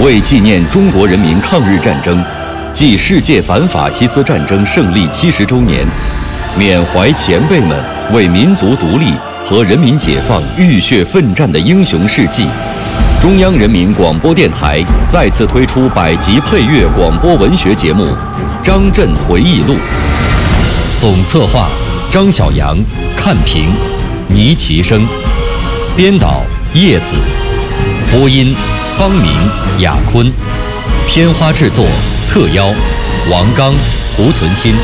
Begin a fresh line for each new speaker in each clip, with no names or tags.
为纪念中国人民抗日战争暨世界反法西斯战争胜利七十周年，缅怀前辈们为民族独立和人民解放浴血奋战的英雄事迹，中央人民广播电台再次推出百集配乐广播文学节目《张震回忆录》，总策划张晓阳，看评倪其生，编导叶子，播音方明、雅坤，片花制作特邀王刚、胡存新，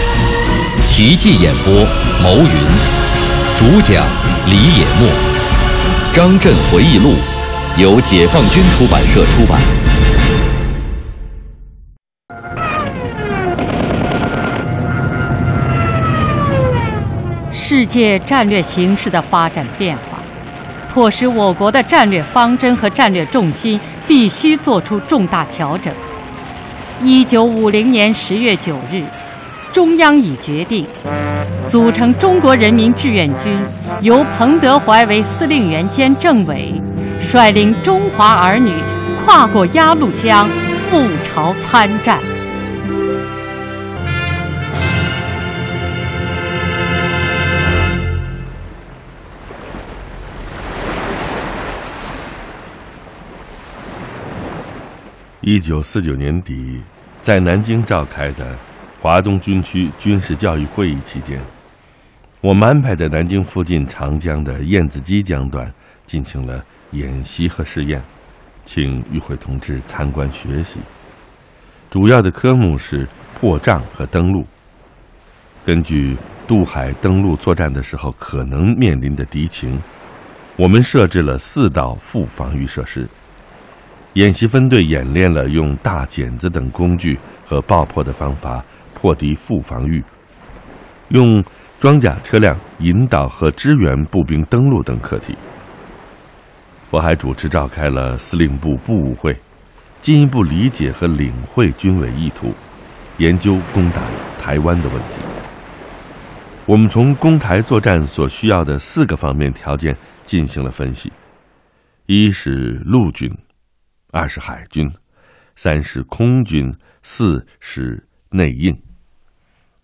题记演播牟云，主讲李野墨，《张震回忆录》由解放军出版社出版。
世界战略形势的发展变化，迫使我国的战略方针和战略重心必须做出重大调整。一九五零年十月九日，中央已决定组成中国人民志愿军，由彭德怀为司令员兼政委，率领中华儿女跨过鸭绿江，赴朝参战。
一九四九年底，在南京召开的华东军区军事教育会议期间，我们安排在南京附近长江的燕子矶江段进行了演习和试验，请与会同志参观学习。主要的科目是破障和登陆。根据渡海登陆作战的时候可能面临的敌情，我们设置了四道副防御设施。演习分队演练了用大剪子等工具和爆破的方法破敌副防御，用装甲车辆引导和支援步兵登陆等课题。我还主持召开了司令部部务会，进一步理解和领会军委意图，研究攻打台湾的问题。我们从攻台作战所需要的四个方面条件进行了分析：一是陆军。二是海军，三是空军，四是内应。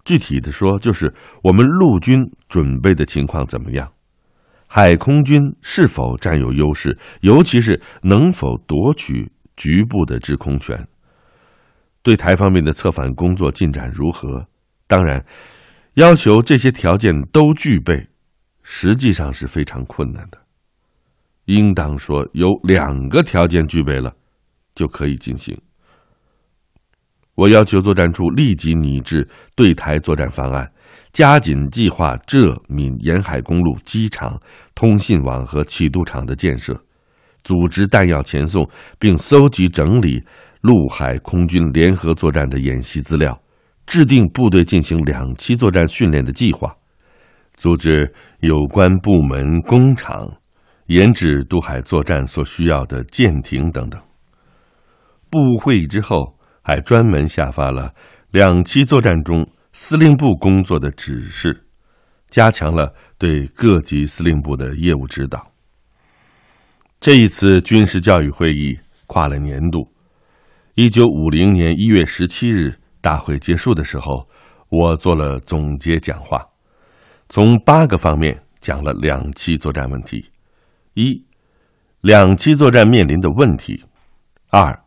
具体的说，就是我们陆军准备的情况怎么样，海空军是否占有优势，尤其是能否夺取局部的制空权，对台方面的策反工作进展如何？当然，要求这些条件都具备，实际上是非常困难的。应当说，有两个条件具备了。就可以进行。我要求作战处立即拟制对台作战方案，加紧计划浙闽沿海公路、机场、通信网和启渡场的建设，组织弹药前送，并搜集整理陆海空军联合作战的演习资料，制定部队进行两栖作战训练的计划，组织有关部门、工厂研制渡海作战所需要的舰艇等等。部务会议之后，还专门下发了两栖作战中司令部工作的指示，加强了对各级司令部的业务指导。这一次军事教育会议跨了年度。一九五零年一月十七日大会结束的时候，我做了总结讲话，从八个方面讲了两栖作战问题：一、两栖作战面临的问题；二、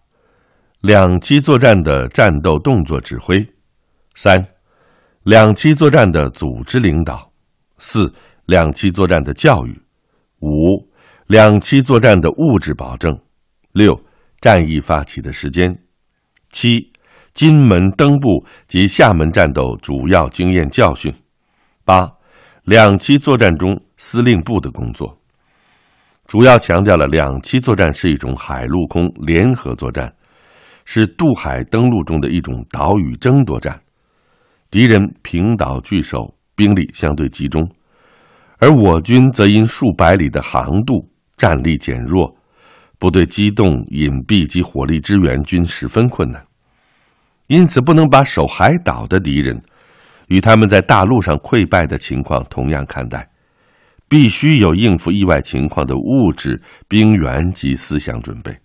两栖作战的战斗动作指挥，三，两栖作战的组织领导，四，两栖作战的教育，五，两栖作战的物质保证，六，战役发起的时间，七，金门登陆及厦门战斗主要经验教训，八，两栖作战中司令部的工作，主要强调了两栖作战是一种海陆空联合作战。是渡海登陆中的一种岛屿争夺战，敌人平岛据守，兵力相对集中，而我军则因数百里的航渡，战力减弱，部队机动、隐蔽及火力支援均十分困难，因此不能把守海岛的敌人与他们在大陆上溃败的情况同样看待，必须有应付意外情况的物质、兵员及思想准备。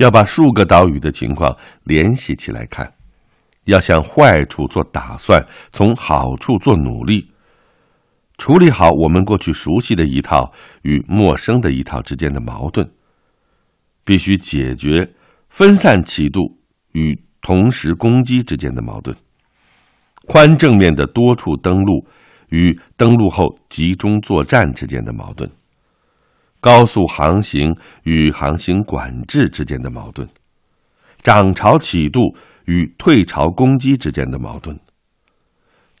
要把数个岛屿的情况联系起来看，要向坏处做打算，从好处做努力，处理好我们过去熟悉的一套与陌生的一套之间的矛盾。必须解决分散启度与同时攻击之间的矛盾，宽正面的多处登陆与登陆后集中作战之间的矛盾，高速航行与航行管制之间的矛盾，涨潮起度与退潮攻击之间的矛盾，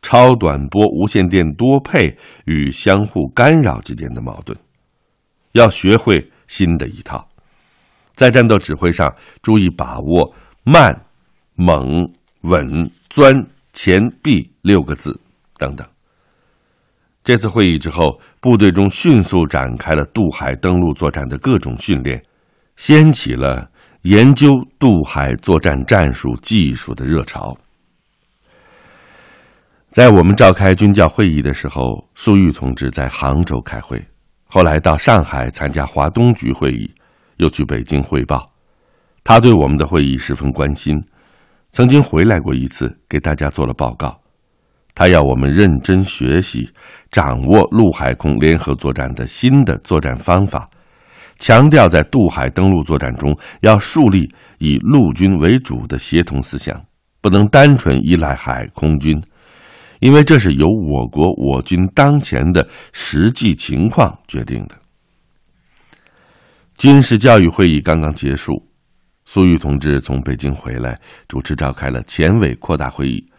超短波无线电多配与相互干扰之间的矛盾，要学会新的一套。在战斗指挥上，注意把握慢、猛、稳、钻、前、避六个字等等。这次会议之后，部队中迅速展开了渡海登陆作战的各种训练，掀起了研究渡海作战战术技术的热潮。在我们召开军教会议的时候，粟裕同志在杭州开会，后来到上海参加华东局会议。又去北京汇报，他对我们的会议十分关心，曾经回来过一次，给大家做了报告。他要我们认真学习，掌握陆海空联合作战的新的作战方法，强调在渡海登陆作战中要树立以陆军为主的协同思想，不能单纯依赖海空军，因为这是由我国我军当前的实际情况决定的。军事教育会议刚刚结束，粟裕同志从北京回来，主持召开了前委扩大会议，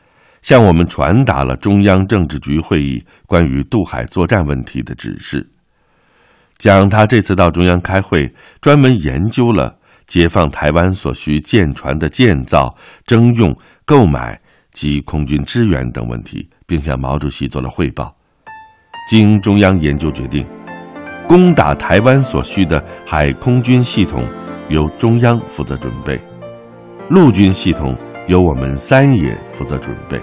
向我们传达了中央政治局会议关于渡海作战问题的指示，讲他这次到中央开会，专门研究了解放台湾所需舰船的建造、征用、购买及空军支援等问题，并向毛主席做了汇报。经中央研究决定。攻打台湾所需的海空军系统，由中央负责准备；陆军系统由我们三野负责准备。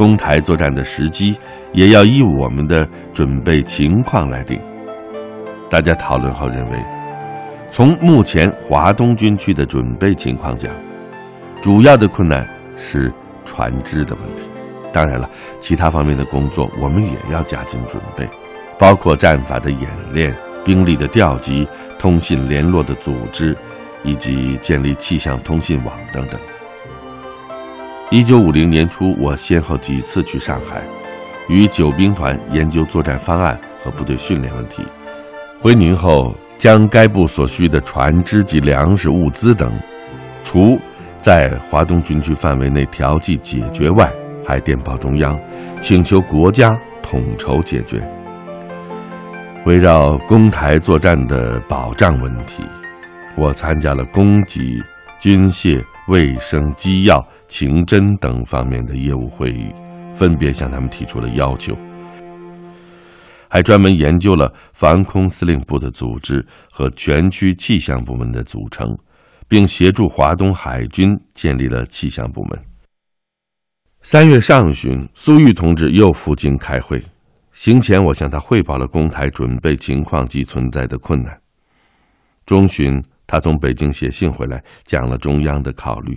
攻台作战的时机，也要依我们的准备情况来定。大家讨论后认为，从目前华东军区的准备情况讲，主要的困难是船只的问题。当然了，其他方面的工作我们也要加紧准备。包括战法的演练、兵力的调集、通信联络的组织，以及建立气象通信网等等。一九五零年初，我先后几次去上海，与九兵团研究作战方案和部队训练问题。回宁后，将该部所需的船只及粮食物资等，除在华东军区范围内调剂解决外，还电报中央，请求国家统筹解决。围绕攻台作战的保障问题，我参加了供给、军械、卫生、机要、情侦等方面的业务会议，分别向他们提出了要求，还专门研究了防空司令部的组织和全区气象部门的组成，并协助华东海军建立了气象部门。三月上旬，苏玉同志又赴京开会。行前，我向他汇报了公台准备情况及存在的困难。中旬，他从北京写信回来，讲了中央的考虑。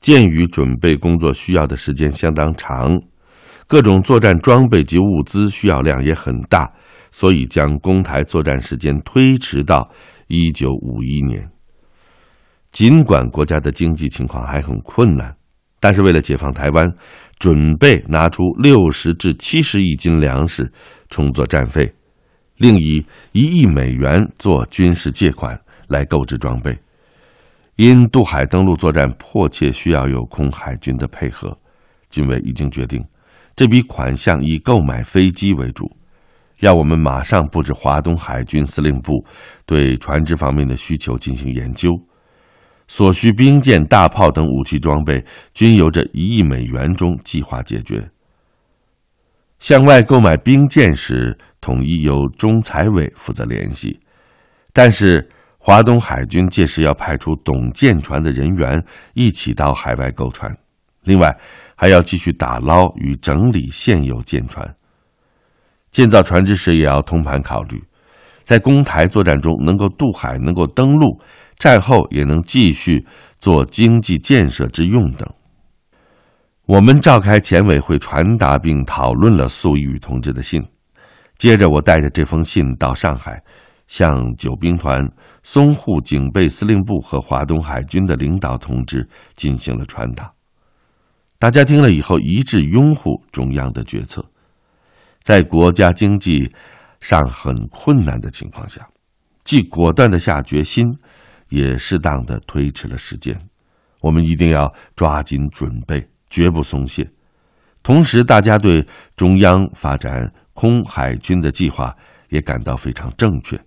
鉴于准备工作需要的时间相当长，各种作战装备及物资需要量也很大，所以将攻台作战时间推迟到一九五一年。尽管国家的经济情况还很困难，但是为了解放台湾。准备拿出六十至七十亿斤粮食充作战费，另以一亿美元做军事借款来购置装备。因渡海登陆作战迫切需要有空海军的配合，军委已经决定，这笔款项以购买飞机为主，要我们马上布置华东海军司令部对船只方面的需求进行研究。所需兵舰、大炮等武器装备，均由这一亿美元中计划解决。向外购买兵舰时，统一由中财委负责联系，但是华东海军届时要派出懂舰船的人员一起到海外购船，另外还要继续打捞与整理现有舰船。建造船只时也要通盘考虑，在攻台作战中能够渡海、能够登陆。战后也能继续做经济建设之用等。我们召开前委会传达并讨论了粟裕同志的信，接着我带着这封信到上海，向九兵团淞沪警备司令部和华东海军的领导同志进行了传达。大家听了以后一致拥护中央的决策，在国家经济上很困难的情况下，既果断的下决心，也适当的推迟了时间。我们一定要抓紧准备。绝不松懈。同时，大家对中央发展空海军的计划也感到非常正确。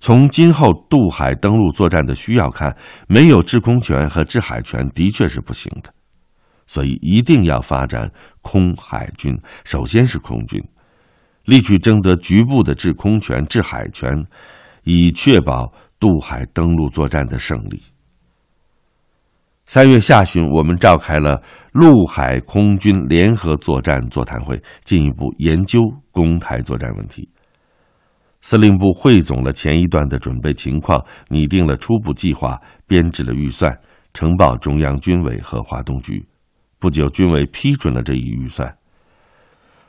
从今后渡海登陆作战的需要看，没有制空权和制海权的确是不行的。所以，一定要发展空海军。首先是空军，力去争得局部的制空权、制海权，以确保渡海登陆作战的胜利。三月下旬，我们召开了陆海空军联合作战座谈会，进一步研究攻台作战问题。司令部汇总了前一段的准备情况，拟定了初步计划，编制了预算，呈报中央军委和华东局。不久，军委批准了这一预算。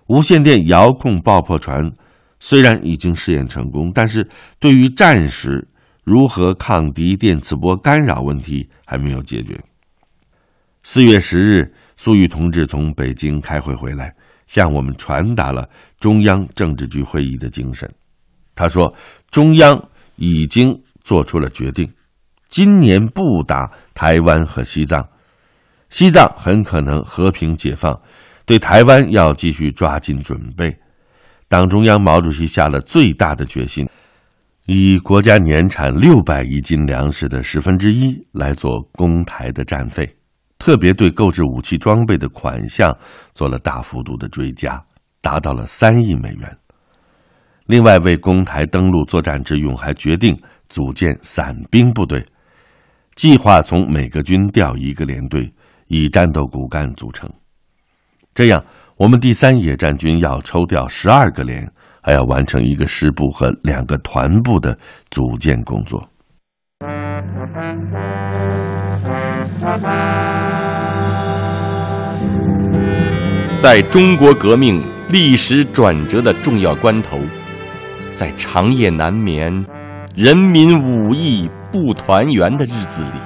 无线电遥控爆破船虽然已经试验成功，但是对于战时如何抗敌电磁波干扰问题还没有解决。四月十日，粟裕同志从北京开会回来，向我们传达了中央政治局会议的精神。他说：“中央已经做出了决定，今年不打台湾和西藏，西藏很可能和平解放，对台湾要继续抓紧准备。党中央毛主席下了最大的决心，以国家年产六百亿斤粮食的十分之一来做攻台的战费。”特别对购置武器装备的款项做了大幅度的追加，达到了三亿美元。另外，为攻台登陆作战之用，还决定组建散兵部队，计划从每个军调一个连队，以战斗骨干组成。这样，我们第三野战军要抽调十二个连，还要完成一个师部和两个团部的组建工作。
在中国革命历史转折的重要关头，在长夜难眠、人民武艺不团圆的日子里，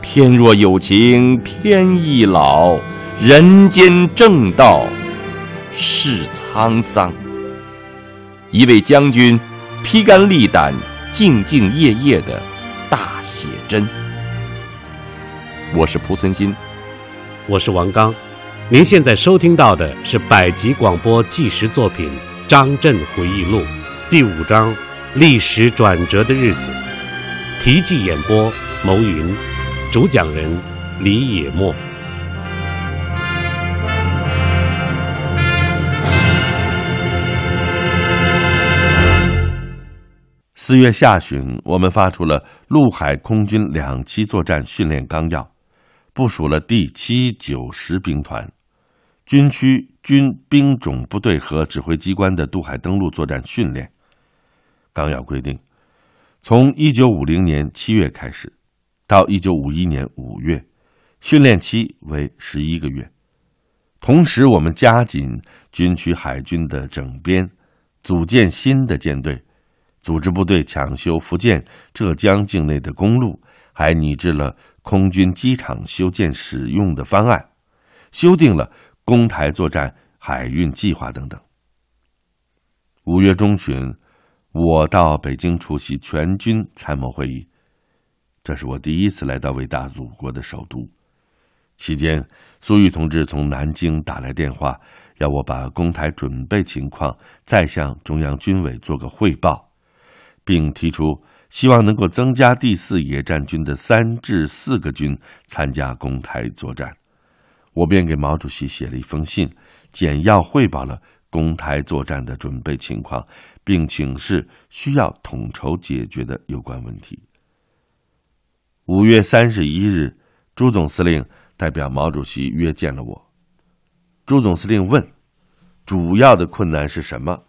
天若有情天亦老，人间正道是沧桑。一位将军披肝沥胆、兢兢业业的大写真。我是蒲存昕，
我是王刚。您现在收听到的是百集广播纪实作品《张震回忆录》第五章《历史转折的日子》，题记演播牟云，主讲人李野墨。
四月下旬，我们发出了陆海空军两栖作战训练纲要，部署了第七、九、十兵团。军区军兵种部队和指挥机关的渡海登陆作战训练纲要规定，从一九五零年七月开始，到一九五一年五月，训练期为十一个月。同时，我们加紧军区海军的整编，组建新的舰队，组织部队抢修福建、浙江境内的公路，还拟制了空军机场修建使用的方案，修订了。攻台作战海运计划等等。五月中旬，我到北京出席全军参谋会议，这是我第一次来到伟大祖国的首都。期间，粟裕同志从南京打来电话，要我把攻台准备情况再向中央军委做个汇报，并提出希望能够增加第四野战军的三至四个军参加攻台作战。我便给毛主席写了一封信，简要汇报了攻台作战的准备情况，并请示需要统筹解决的有关问题。五月三十一日，朱总司令代表毛主席约见了我。朱总司令问：“主要的困难是什么？”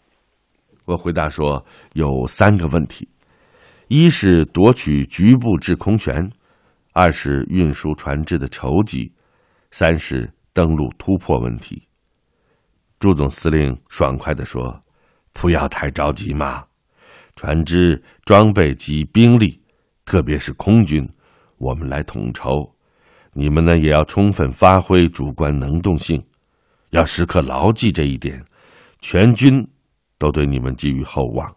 我回答说：“有三个问题。一是夺取局部制空权，二是运输船只的筹集，三是登陆突破问题。朱总司令爽快地说：“不要太着急嘛，船只、装备及兵力，特别是空军，我们来统筹。你们呢，也要充分发挥主观能动性，要时刻牢记这一点。全军都对你们寄予厚望。”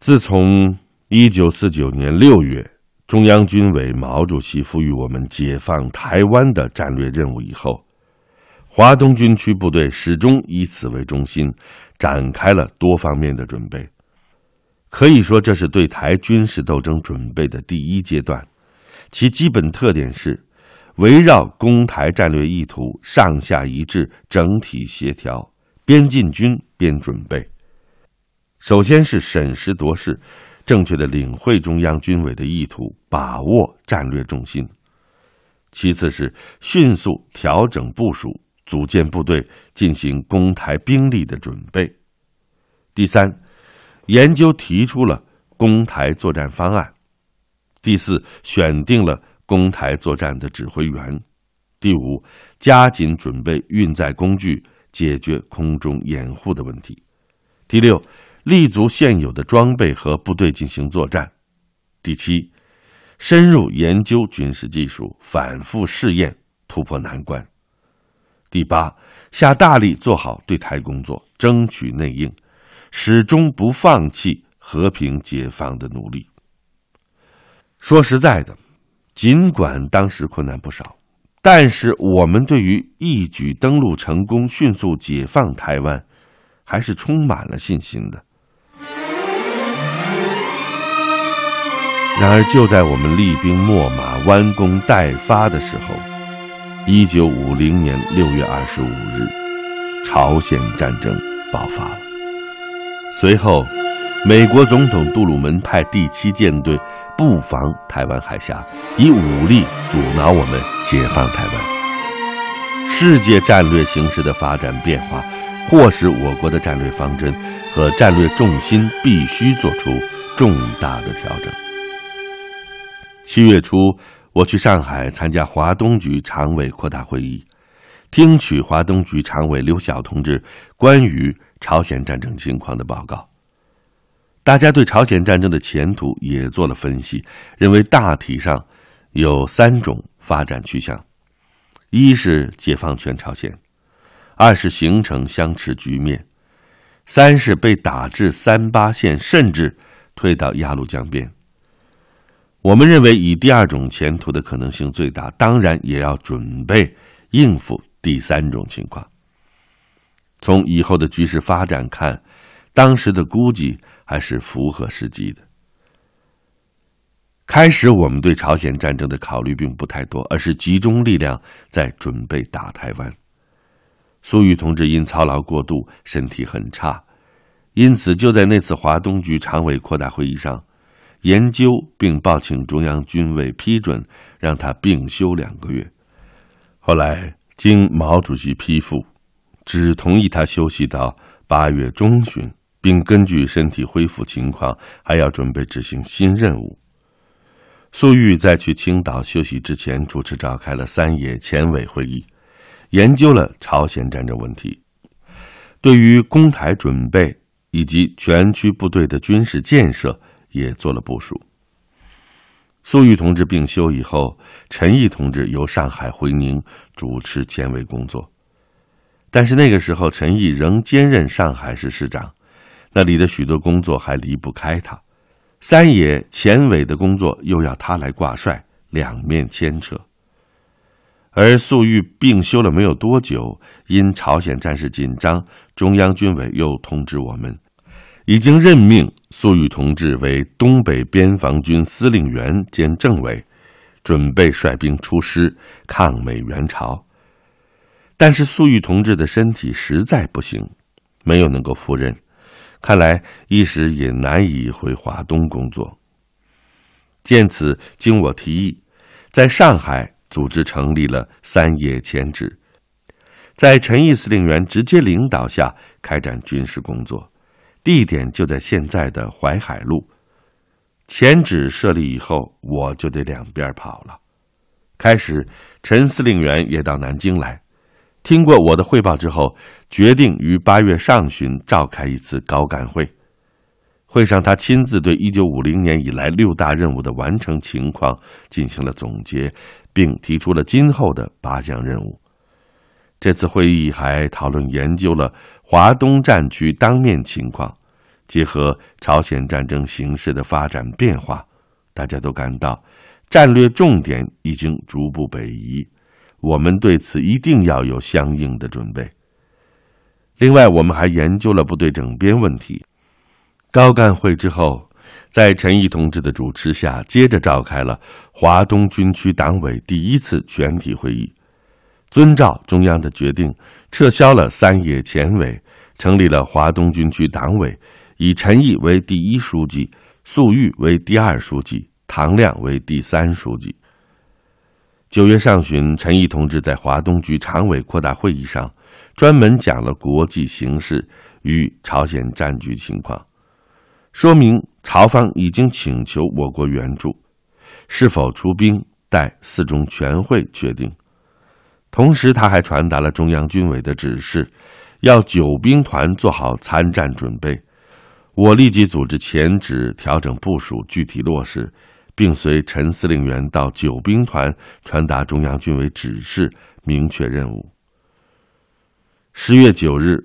自从一九四九年六月，中央军委毛主席赋予我们解放台湾的战略任务以后，华东军区部队始终以此为中心，展开了多方面的准备。可以说，这是对台军事斗争准备的第一阶段。其基本特点是围绕攻台战略意图，上下一致，整体协调，边进军边准备。首先是审时度势，正确的领会中央军委的意图，把握战略重心；其次是迅速调整部署，组建部队进行攻台兵力的准备；第三，研究提出了攻台作战方案；第四，选定了攻台作战的指挥员；第五，加紧准备运载工具，解决空中掩护的问题；第六。立足现有的装备和部队进行作战。第七，深入研究军事技术，反复试验，突破难关。第八，下大力做好对台工作，争取内应，始终不放弃和平解放的努力。说实在的，尽管当时困难不少，但是我们对于一举登陆成功、迅速解放台湾，还是充满了信心的。然而，就在我们厉兵秣马、弯弓待发的时候，一九五零年六月二十五日，朝鲜战争爆发了。随后，美国总统杜鲁门派第七舰队布防台湾海峡，以武力阻挠我们解放台湾。世界战略形势的发展变化，迫使我国的战略方针和战略重心必须做出重大的调整。七月初，我去上海参加华东局常委扩大会议，听取华东局常委刘晓同志关于朝鲜战争情况的报告。大家对朝鲜战争的前途也做了分析，认为大体上有三种发展趋向：一是解放全朝鲜，二是形成相持局面，三是被打至三八线，甚至退到鸭绿江边。我们认为，以第二种前途的可能性最大，当然也要准备应付第三种情况。从以后的局势发展看，当时的估计还是符合实际的。开始，我们对朝鲜战争的考虑并不太多，而是集中力量在准备打台湾。粟裕同志因操劳过度，身体很差，因此就在那次华东局常委扩大会议上。研究并报请中央军委批准，让他病休两个月。后来经毛主席批复，只同意他休息到八月中旬，并根据身体恢复情况，还要准备执行新任务。粟裕在去青岛休息之前，主持召开了三野前委会议，研究了朝鲜战争问题，对于攻台准备以及全区部队的军事建设。也做了部署。粟裕同志病休以后，陈毅同志由上海回宁主持前委工作。但是那个时候，陈毅仍兼任上海市市长，那里的许多工作还离不开他。三野前委的工作又要他来挂帅，两面牵扯。而粟裕病休了没有多久，因朝鲜战事紧张，中央军委又通知我们。已经任命粟裕同志为东北边防军司令员兼政委，准备率兵出师抗美援朝。但是粟裕同志的身体实在不行，没有能够赴任，看来一时也难以回华东工作。见此，经我提议，在上海组织成立了三野前指，在陈毅司令员直接领导下开展军事工作。地点就在现在的淮海路，前指设立以后，我就得两边跑了。开始，陈司令员也到南京来，听过我的汇报之后，决定于八月上旬召开一次高干会。会上，他亲自对一九五零年以来六大任务的完成情况进行了总结，并提出了今后的八项任务。这次会议还讨论研究了华东战区当面情况，结合朝鲜战争形势的发展变化，大家都感到战略重点已经逐步北移，我们对此一定要有相应的准备。另外，我们还研究了部队整编问题。高干会之后，在陈毅同志的主持下，接着召开了华东军区党委第一次全体会议，遵照中央的决定，撤销了三野前委，成立了华东军区党委，以陈毅为第一书记，粟裕为第二书记，唐亮为第三书记。九月上旬，陈毅同志在华东局常委扩大会议上，专门讲了国际形势与朝鲜战局情况。说明朝方已经请求我国援助，是否出兵待四中全会决定。同时，他还传达了中央军委的指示，要九兵团做好参战准备。我立即组织前指调整部署，具体落实，并随陈司令员到九兵团传达中央军委指示，明确任务。十月九日，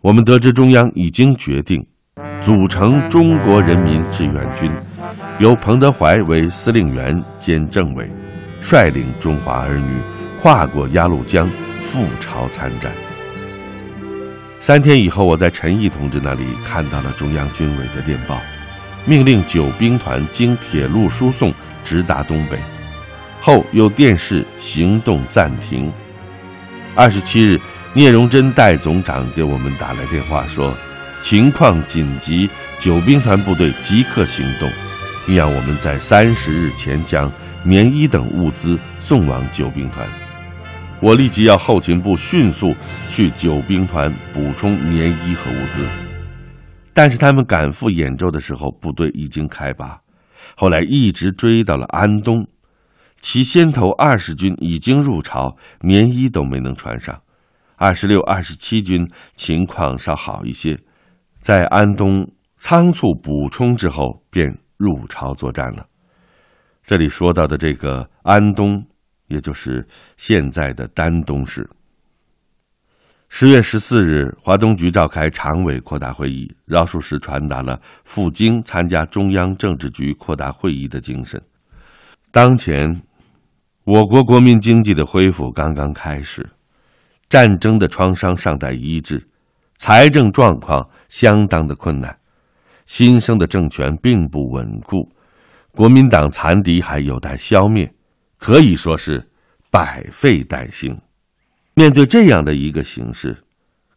我们得知中央已经决定。组成中国人民志愿军，由彭德怀为司令员兼政委，率领中华儿女跨过鸭绿江赴朝参战。三天以后，我在陈毅同志那里看到了中央军委的电报，命令九兵团经铁路输送直达东北，后又电示行动暂停。二十七日，聂荣臻代总长给我们打来电话说。情况紧急，九兵团部队即刻行动，并让我们在三十日前将棉衣等物资送往九兵团。我立即要后勤部迅速去九兵团补充棉衣和物资。但是他们赶赴兖州的时候，部队已经开拔，后来一直追到了安东，其先头二十军已经入朝，棉衣都没能穿上。二十六、二十七军情况稍好一些。在安东仓促补充之后，便入朝作战了。这里说到的这个安东，也就是现在的丹东市。十月十四日，华东局召开常委扩大会议，饶漱石传达了赴京参加中央政治局扩大会议的精神。当前，我国国民经济的恢复刚刚开始，战争的创伤尚待医治。财政状况相当的困难，新生的政权并不稳固，国民党残敌还有待消灭，可以说是百废待兴。面对这样的一个形势，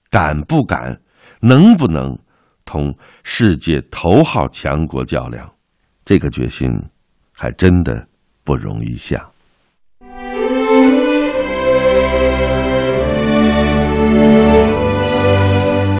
敢不敢，能不能同世界头号强国较量？这个决心还真的不容易下。